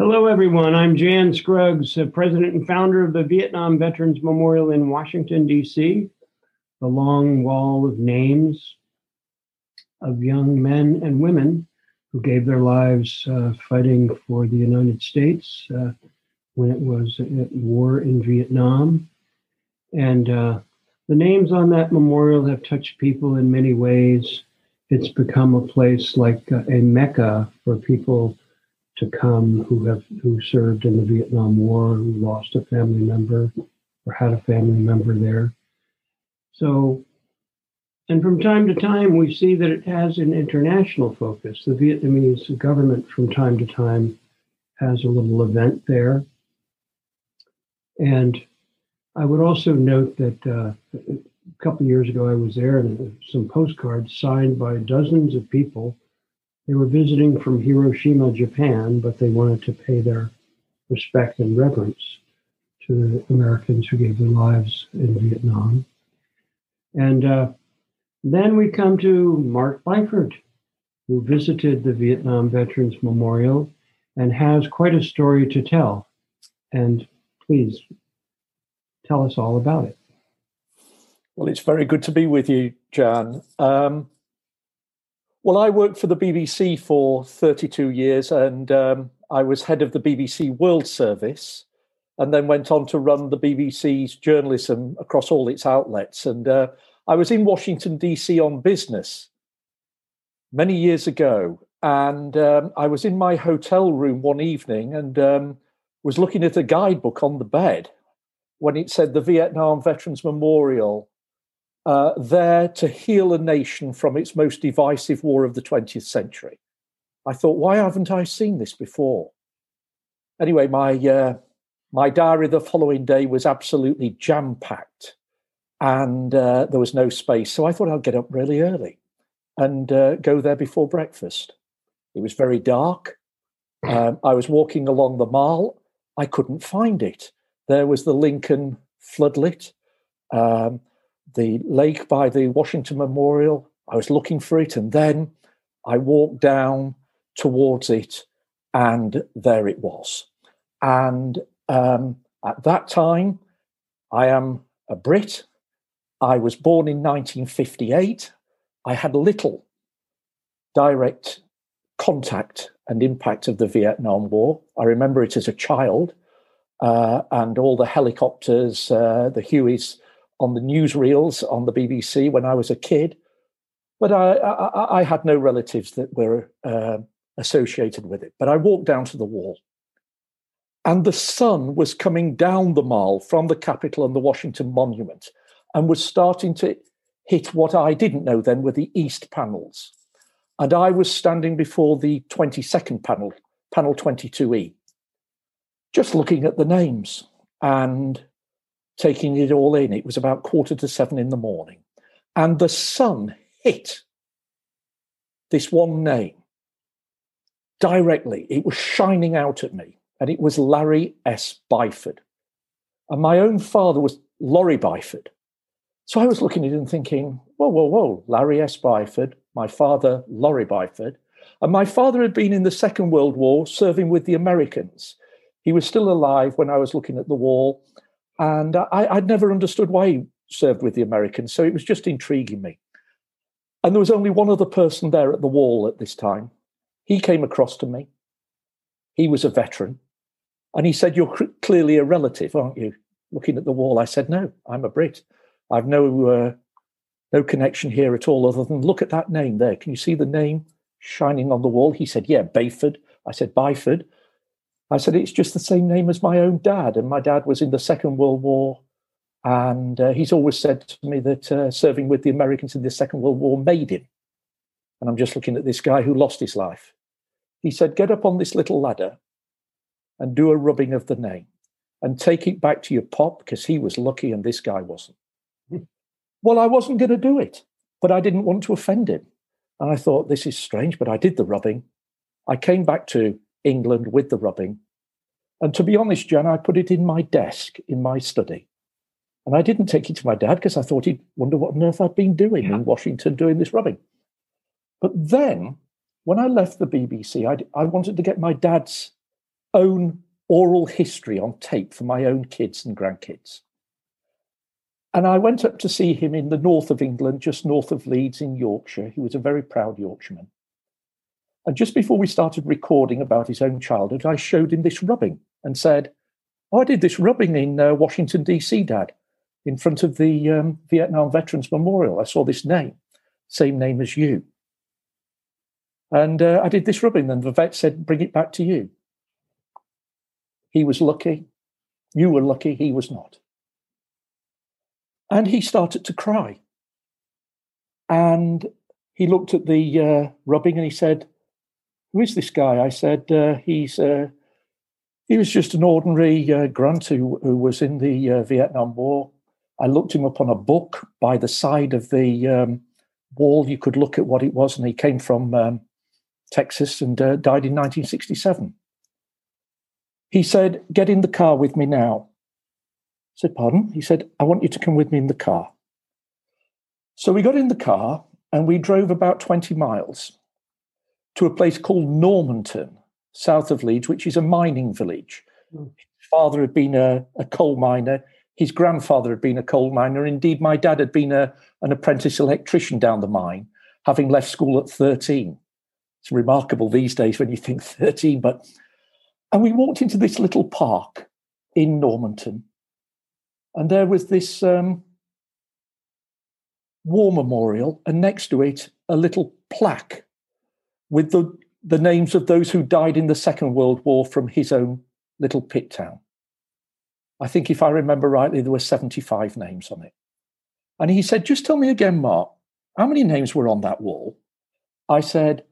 Hello, everyone. I'm Jan Scruggs, president and founder of the Vietnam Veterans Memorial in Washington, D.C., the long wall of names of young men and women who gave their lives uh, fighting for the United States uh, when it was at war in Vietnam. And uh, the names on that memorial have touched people in many ways. It's become a place like uh, a mecca for people to come who have who served in the Vietnam War, who lost a family member or had a family member there. So, and from time to time, we see that it has an international focus. The Vietnamese government, from time to time, has a little event there. And I would also note that uh, a couple years ago, I was there and some postcards signed by dozens of people they were visiting from Hiroshima, Japan, but they wanted to pay their respect and reverence to the Americans who gave their lives in Vietnam. And uh, then we come to Mark Byford, who visited the Vietnam Veterans Memorial and has quite a story to tell. And please tell us all about it. Well, it's very good to be with you, Jan. Um, well, I worked for the BBC for 32 years and um, I was head of the BBC World Service and then went on to run the BBC's journalism across all its outlets. And uh, I was in Washington, D.C. on business many years ago. And um, I was in my hotel room one evening and um, was looking at a guidebook on the bed when it said the Vietnam Veterans Memorial uh, there to heal a nation from its most divisive war of the 20th century. I thought, why haven't I seen this before? Anyway, my uh, my diary the following day was absolutely jam packed, and uh, there was no space. So I thought I'd get up really early and uh, go there before breakfast. It was very dark. Um, I was walking along the mall. I couldn't find it. There was the Lincoln floodlit. Um, the lake by the Washington Memorial. I was looking for it, and then I walked down towards it, and there it was. And um, at that time, I am a Brit. I was born in 1958. I had little direct contact and impact of the Vietnam War. I remember it as a child uh, and all the helicopters, uh, the Hueys on the newsreels on the BBC when I was a kid, but I, I, I had no relatives that were uh, associated with it. But I walked down to the wall, and the sun was coming down the mall from the Capitol and the Washington Monument, and was starting to hit what I didn't know then were the east panels. And I was standing before the 22nd panel, panel 22E, just looking at the names. And taking it all in. It was about quarter to seven in the morning. And the sun hit this one name directly. It was shining out at me, and it was Larry S. Byford. And my own father was Laurie Byford. So I was looking at it and thinking, whoa, whoa, whoa, Larry S. Byford, my father, Laurie Byford. And my father had been in the Second World War serving with the Americans. He was still alive when I was looking at the wall. And I, would never understood why he served with the Americans. So it was just intriguing me. And there was only one other person there at the wall at this time. He came across to me. He was a veteran. And he said, You're clearly a relative, aren't you? Looking at the wall, I said, No, I'm a Brit. I've no, uh, no connection here at all other than look at that name there. Can you see the name shining on the wall? He said, Yeah, Bayford. I said, Byford. I said, it's just the same name as my own dad. And my dad was in the Second World War. And uh, he's always said to me that uh, serving with the Americans in the Second World War made him. And I'm just looking at this guy who lost his life. He said, get up on this little ladder and do a rubbing of the name and take it back to your pop because he was lucky and this guy wasn't. well, I wasn't going to do it, but I didn't want to offend him. And I thought, this is strange, but I did the rubbing. I came back to England with the rubbing. And to be honest, Jan, I put it in my desk in my study. And I didn't take it to my dad because I thought he'd wonder what on earth I'd been doing yeah. in Washington doing this rubbing. But then, when I left the BBC, I, I wanted to get my dad's own oral history on tape for my own kids and grandkids. And I went up to see him in the north of England, just north of Leeds in Yorkshire. He was a very proud Yorkshireman. And just before we started recording about his own childhood, I showed him this rubbing and said, Oh, I did this rubbing in uh, Washington, D.C., Dad, in front of the um, Vietnam Veterans Memorial. I saw this name, same name as you. And uh, I did this rubbing, and the vet said, Bring it back to you. He was lucky. You were lucky. He was not. And he started to cry. And he looked at the uh, rubbing and he said, Who is this guy? I said, uh, He's. Uh, he was just an ordinary uh, grunt who, who was in the uh, Vietnam War. I looked him up on a book by the side of the um, wall. You could look at what it was, and he came from um, Texas and uh, died in 1967. He said, Get in the car with me now. I said, Pardon? He said, I want you to come with me in the car. So we got in the car and we drove about 20 miles to a place called Normanton, south of Leeds, which is a mining village. Mm. His father had been a, a, coal miner. His grandfather had been a coal miner. Indeed, my dad had been a, an apprentice electrician down the mine, having left school at 13. It's remarkable these days when you think 13, but and we walked into this little park in Normanton, and there was this um, war memorial, and next to it, a little plaque with the, the names of those who died in the Second World War from his own little pit town. I think, if I remember rightly, there were 75 names on it. And he said, Just tell me again, Mark, how many names were on that wall? I said,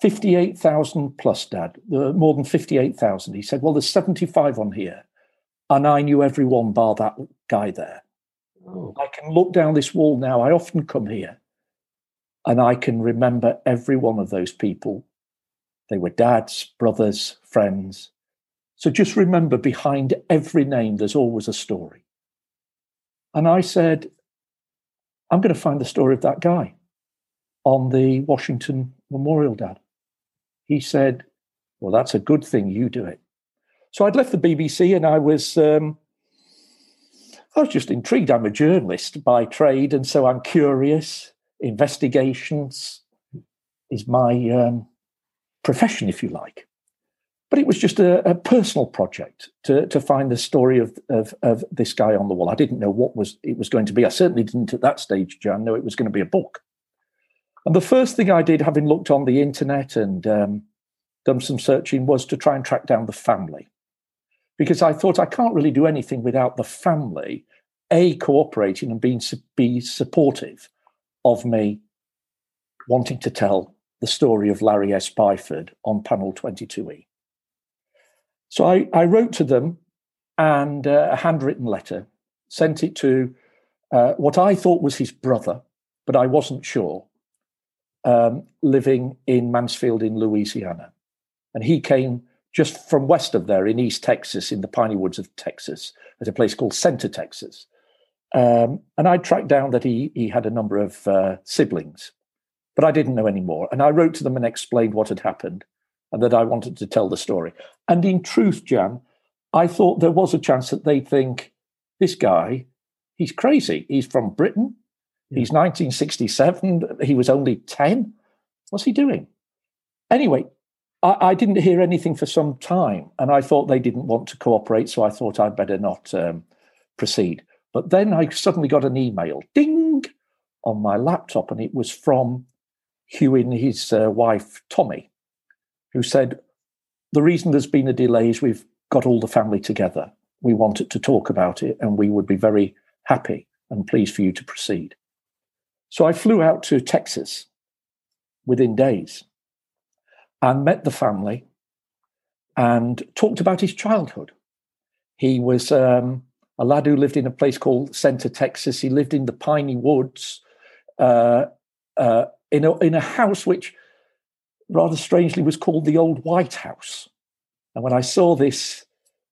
58,000 plus, Dad, more than 58,000. He said, Well, there's 75 on here. And I knew everyone bar that guy there. Oh. I can look down this wall now. I often come here and I can remember every one of those people. They were dads, brothers, friends. So just remember behind every name, there's always a story. And I said, I'm going to find the story of that guy on the Washington Memorial, Dad. He said, Well, that's a good thing you do it. So I'd left the BBC and I was um, I was just intrigued. I'm a journalist by trade, and so I'm curious. Investigations is my um, profession, if you like. But it was just a, a, personal project to, to find the story of, of, of this guy on the wall. I didn't know what was it was going to be. I certainly didn't at that stage, Jan, know it was going to be a book. And the first thing I did, having looked on the internet and um, done some searching, was to try and track down the family. Because I thought I can't really do anything without the family, A, cooperating and being be supportive of me wanting to tell the story of Larry S. Byford on panel 22E. So I, I wrote to them and uh, a handwritten letter, sent it to uh, what I thought was his brother, but I wasn't sure um, living in Mansfield in Louisiana. And he came just from west of there in East Texas, in the piney woods of Texas, at a place called Center, Texas. Um, and I tracked down that he, he had a number of uh, siblings, but I didn't know any more. And I wrote to them and explained what had happened and that I wanted to tell the story. And in truth, Jan, I thought there was a chance that they'd think, this guy, he's crazy. He's from Britain. He's 1967. He was only 10. What's he doing? Anyway, I, I, didn't hear anything for some time, and I thought they didn't want to cooperate, so I thought I'd better not um, proceed. But then I suddenly got an email, ding, on my laptop, and it was from Hugh and his uh, wife, Tommy, who said, The reason there's been a delay is we've got all the family together. We wanted to talk about it, and we would be very happy and pleased for you to proceed. So I flew out to Texas within days and met the family and talked about his childhood. He was um, a lad who lived in a place called Center, Texas. He lived in the piney woods uh, uh, in, a, in a house which, rather strangely, was called the Old White House. And when I saw this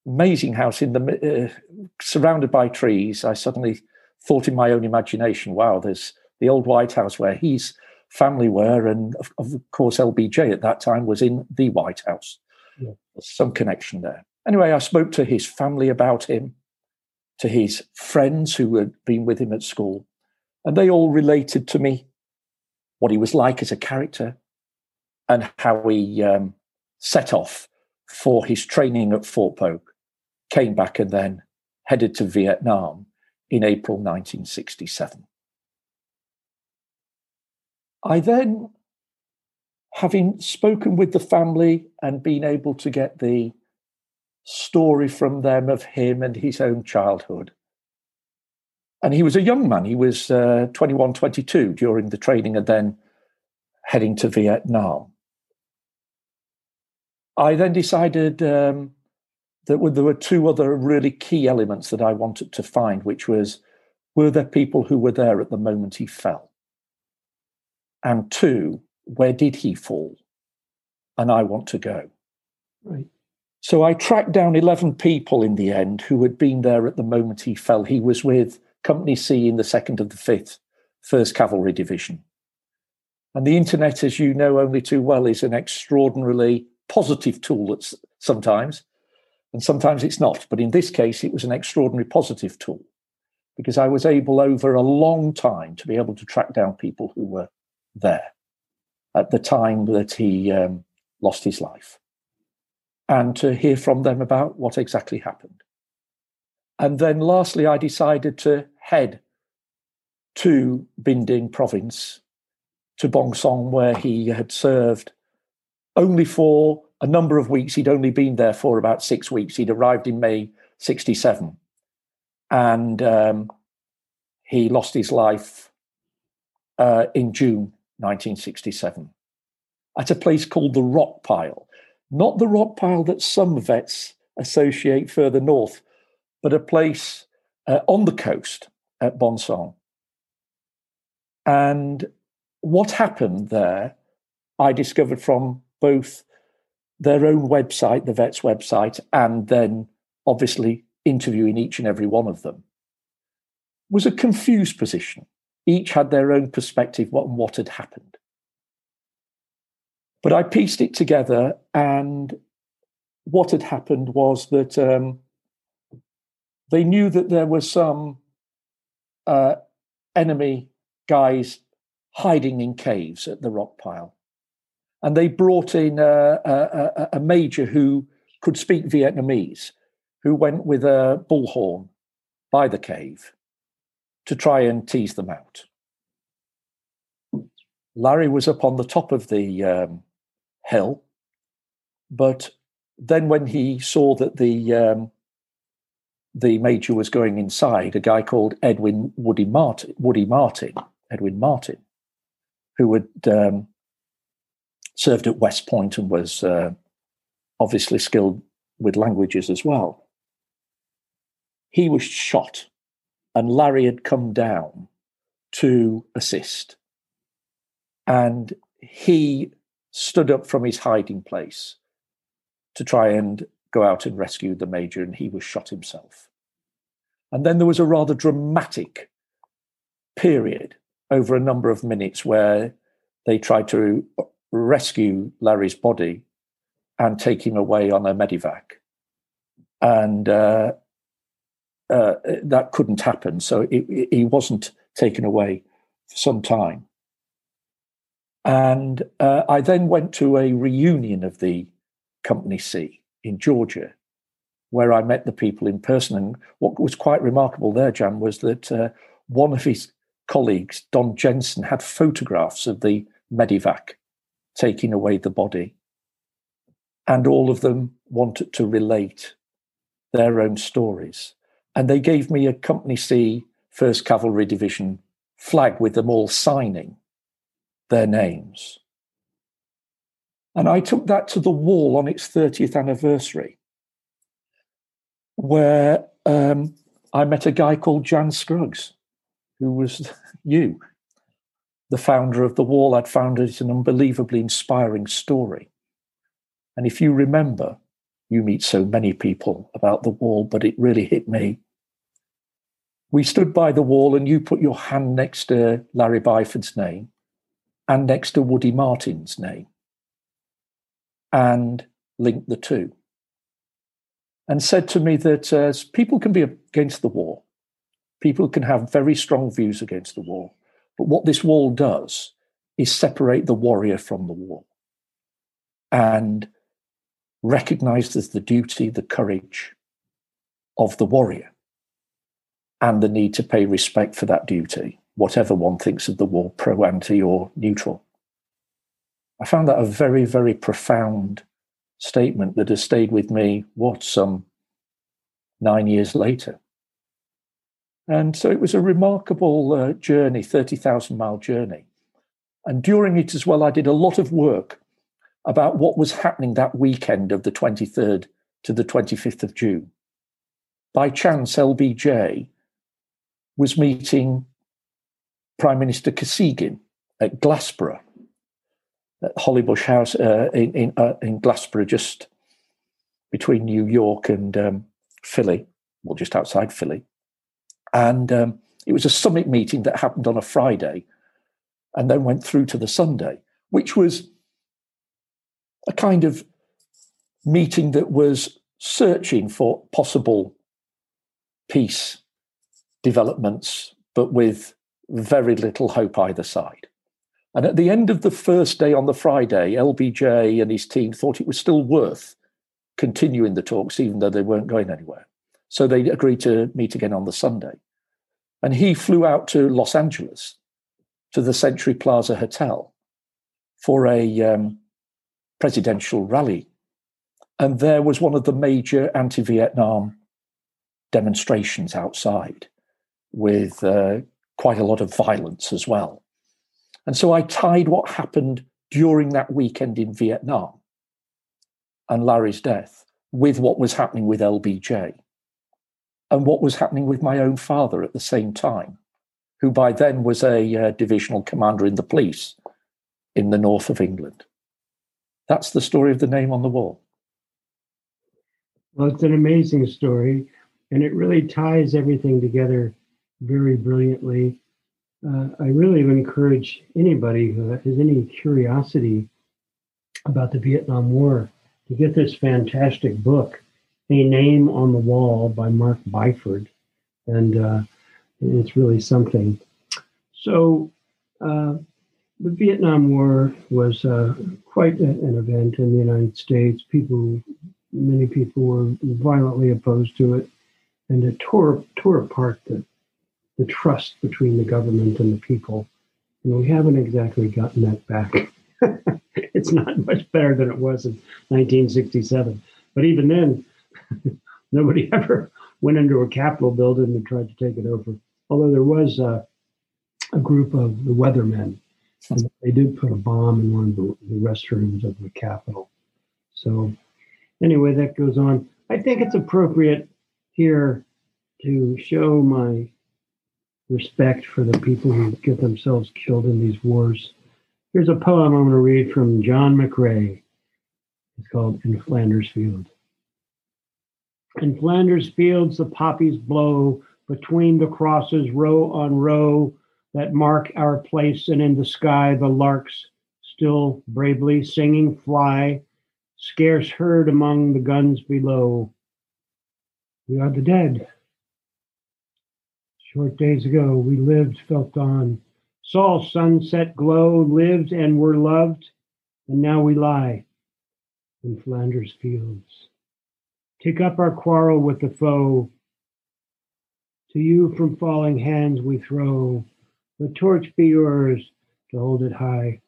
amazing house in the uh, surrounded by trees, I suddenly thought in my own imagination, "Wow, there's the old White House where his family were, and of, of course LBJ at that time was in the White House. Yeah. There's some connection there. Anyway, I spoke to his family about him, to his friends who had been with him at school, and they all related to me what he was like as a character and how he um, set off for his training at Fort Polk, came back and then headed to Vietnam in April 1967. I then, having spoken with the family and been able to get the story from them of him and his own childhood, and he was a young man, he was uh, 21, 22 during the training and then heading to Vietnam. I then decided um, that there were two other really key elements that I wanted to find, which was were there people who were there at the moment he fell? And two, where did he fall? And I want to go. Right. So I tracked down 11 people in the end who had been there at the moment he fell. He was with Company C in the 2nd of the 5th, 1st Cavalry Division. And the internet, as you know only too well, is an extraordinarily positive tool sometimes, and sometimes it's not. But in this case, it was an extraordinary positive tool because I was able over a long time to be able to track down people who were there at the time that he um, lost his life and to hear from them about what exactly happened. And then lastly, I decided to head to Binh Dinh province, to Bong Son, where he had served only for a number of weeks. He'd only been there for about six weeks. He'd arrived in May 67. And um, he lost his life uh, in June 1967 at a place called the Rock Pile. Not the rock pile that some vets associate further north, but a place uh, on the coast at Bong Son. And what happened there, I discovered from both their own website, the vet's website, and then obviously interviewing each and every one of them, was a confused position. Each had their own perspective on what had happened. But I pieced it together, and what had happened was that um, they knew that there were some uh, enemy guys hiding in caves at the rock pile. And they brought in a, a, a major who could speak Vietnamese, who went with a bullhorn by the cave to try and tease them out. Larry was up on the top of the um, hill, but then when he saw that the um, the major was going inside, a guy called Edwin Woody Martin, Woody Martin, Edwin Martin, who had um, served at West Point and was uh, obviously skilled with languages as well. He was shot, and Larry had come down to assist. And he stood up from his hiding place to try and go out and rescue the major, and he was shot himself. And then there was a rather dramatic period over a number of minutes where they tried to rescue Larry's body and take him away on a medevac. And uh, uh, that couldn't happen. So he wasn't taken away for some time. And uh, I then went to a reunion of the Company C in Georgia, where I met the people in person. And what was quite remarkable there, Jan, was that uh, one of his colleagues, Don Jensen, had photographs of the medivac taking away the body. And all of them wanted to relate their own stories. And they gave me a Company C, 1st Cavalry Division flag with them all signing their names. And I took that to the wall on its 30th anniversary, where um, I met a guy called Jan Scruggs, who was you, the founder of the wall. I'd found it an unbelievably inspiring story. And if you remember, you meet so many people about the wall, but it really hit me. We stood by the wall, and you put your hand next to Larry Byford's name and next to Woody Martin's name and linked the two. and said to me that uh, people can be against the war, people can have very strong views against the war, but what this wall does is separate the warrior from the war and recognizes the duty, the courage of the warrior and the need to pay respect for that duty, whatever one thinks of the war, pro, anti, or neutral. I found that a very, very profound statement that has stayed with me, what, some nine years later. And so it was a remarkable uh, journey, 30,000 mile journey. And during it as well, I did a lot of work about what was happening that weekend of the 23rd to the 25th of June. By chance, LBJ was meeting Prime Minister Kosygin at Glassboro, at Hollybush House uh, in in, uh, in Glassboro, just between New York and um, Philly, well, just outside Philly. And um, it was a summit meeting that happened on a Friday and then went through to the Sunday, which was a kind of meeting that was searching for possible peace developments, but with very little hope either side. And at the end of the first day on the Friday, LBJ and his team thought it was still worth continuing the talks, even though they weren't going anywhere. So they agreed to meet again on the Sunday. And he flew out to Los Angeles to the Century Plaza Hotel for a um, presidential rally. And there was one of the major anti Vietnam demonstrations outside with uh, quite a lot of violence as well. And so I tied what happened during that weekend in Vietnam and Larry's death with what was happening with LBJ and what was happening with my own father at the same time, who by then was a uh, divisional commander in the police in the north of England. That's the story of the name on the wall. Well, it's an amazing story, and it really ties everything together very brilliantly. Uh, I really encourage anybody who has any curiosity about the Vietnam War to get this fantastic book, A Name on the Wall by Mark Byford. And uh, it's really something. So, uh, the Vietnam War was uh, quite an event in the United States. People, many people were violently opposed to it, and it tore tore apart the the trust between the government and the people. And we haven't exactly gotten that back. it's not much better than it was in 1967. But even then, nobody ever went into a Capitol building and tried to take it over. Although there was a, a group of the weathermen, and they did put a bomb in one of the, the restrooms of the Capitol. So, anyway, that goes on. I think it's appropriate here to show my respect for the people who get themselves killed in these wars. Here's a poem I'm going to read from John McCrae. It's called In Flanders Field. In Flanders fields, the poppies blow between the crosses, row on row, that mark our place, and in the sky, the larks still bravely singing fly, scarce heard among the guns below. We are the dead. Short days ago, we lived, felt on, saw sunset glow, lived and were loved, and now we lie in Flanders fields. Take up our quarrel with the foe. To you from falling hands we throw. The torch be yours to hold it high.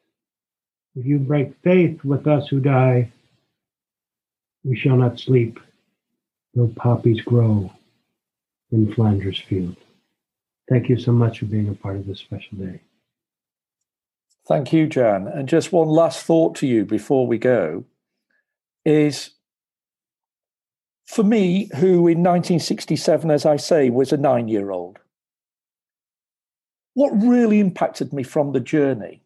If you break faith with us who die, we shall not sleep, though poppies grow in Flanders field. Thank you so much for being a part of this special day. Thank you, Jan. And just one last thought to you before we go is for me, who in 1967, as I say, was a nine year old, what really impacted me from the journey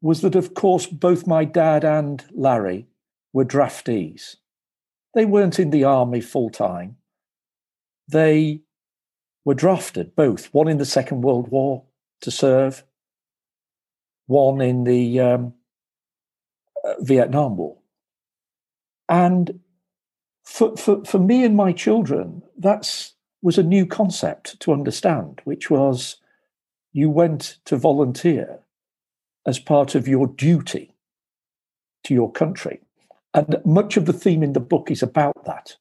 was that, of course, both my dad and Larry were draftees. They weren't in the army full time. They were drafted, both, one in the Second World War to serve, one in the um, uh, Vietnam War. And for, for, for me and my children, that's was a new concept to understand, which was you went to volunteer as part of your duty to your country. And much of the theme in the book is about that.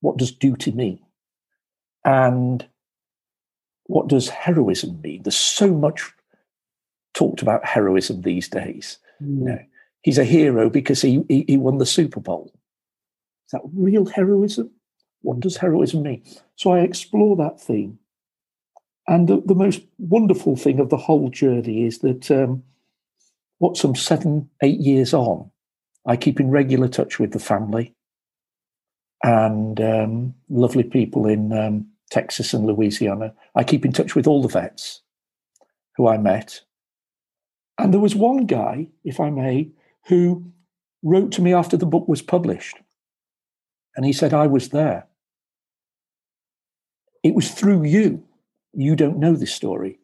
What does duty mean? And what does heroism mean? There's so much talked about heroism these days. Mm. You know, he's a hero because he, he, he won the Super Bowl. Is that real heroism? What does heroism mean? So I explore that theme. And the, the most wonderful thing of the whole journey is that um, what some seven, eight years on, I keep in regular touch with the family and um, lovely people in um, Texas and Louisiana. I keep in touch with all the vets who I met. And there was one guy, if I may, who wrote to me after the book was published. And he said, I was there. It was through you. You don't know this story.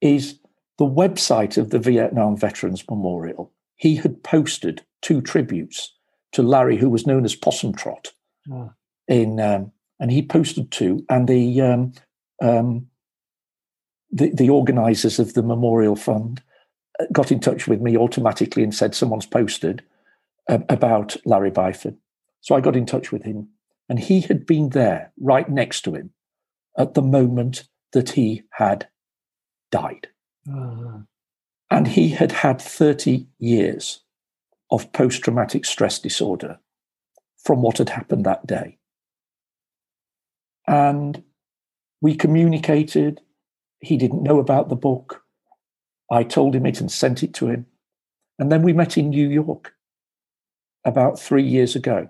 Is the website of the Vietnam Veterans Memorial. He had posted two tributes to Larry, who was known as Possum Trot, ah. in um, and he posted two, and the um, um, the, the organisers of the memorial fund uh, got in touch with me automatically and said someone's posted uh, about Larry Byford. So I got in touch with him, and he had been there right next to him at the moment that he had died. Uh-huh. And he had had 30 years of post traumatic stress disorder from what had happened that day. And we communicated. He didn't know about the book. I told him it and sent it to him. And then we met in New York about three years ago.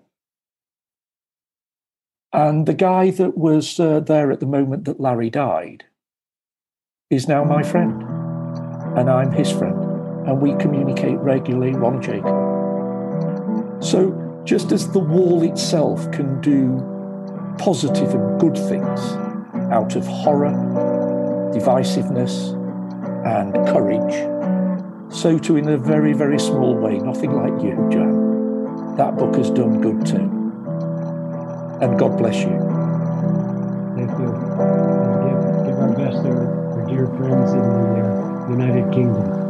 And the guy that was uh, there at the moment that Larry died is now my friend. And I'm his friend. And we communicate regularly, Ron Jacob. So just as the wall itself can do positive and good things out of horror, divisiveness, and courage, so too in a very, very small way, nothing like you, Jan. That book has done good too. And God bless you. Thank you. Give, give our best to our dear friends in the uh, United Kingdom.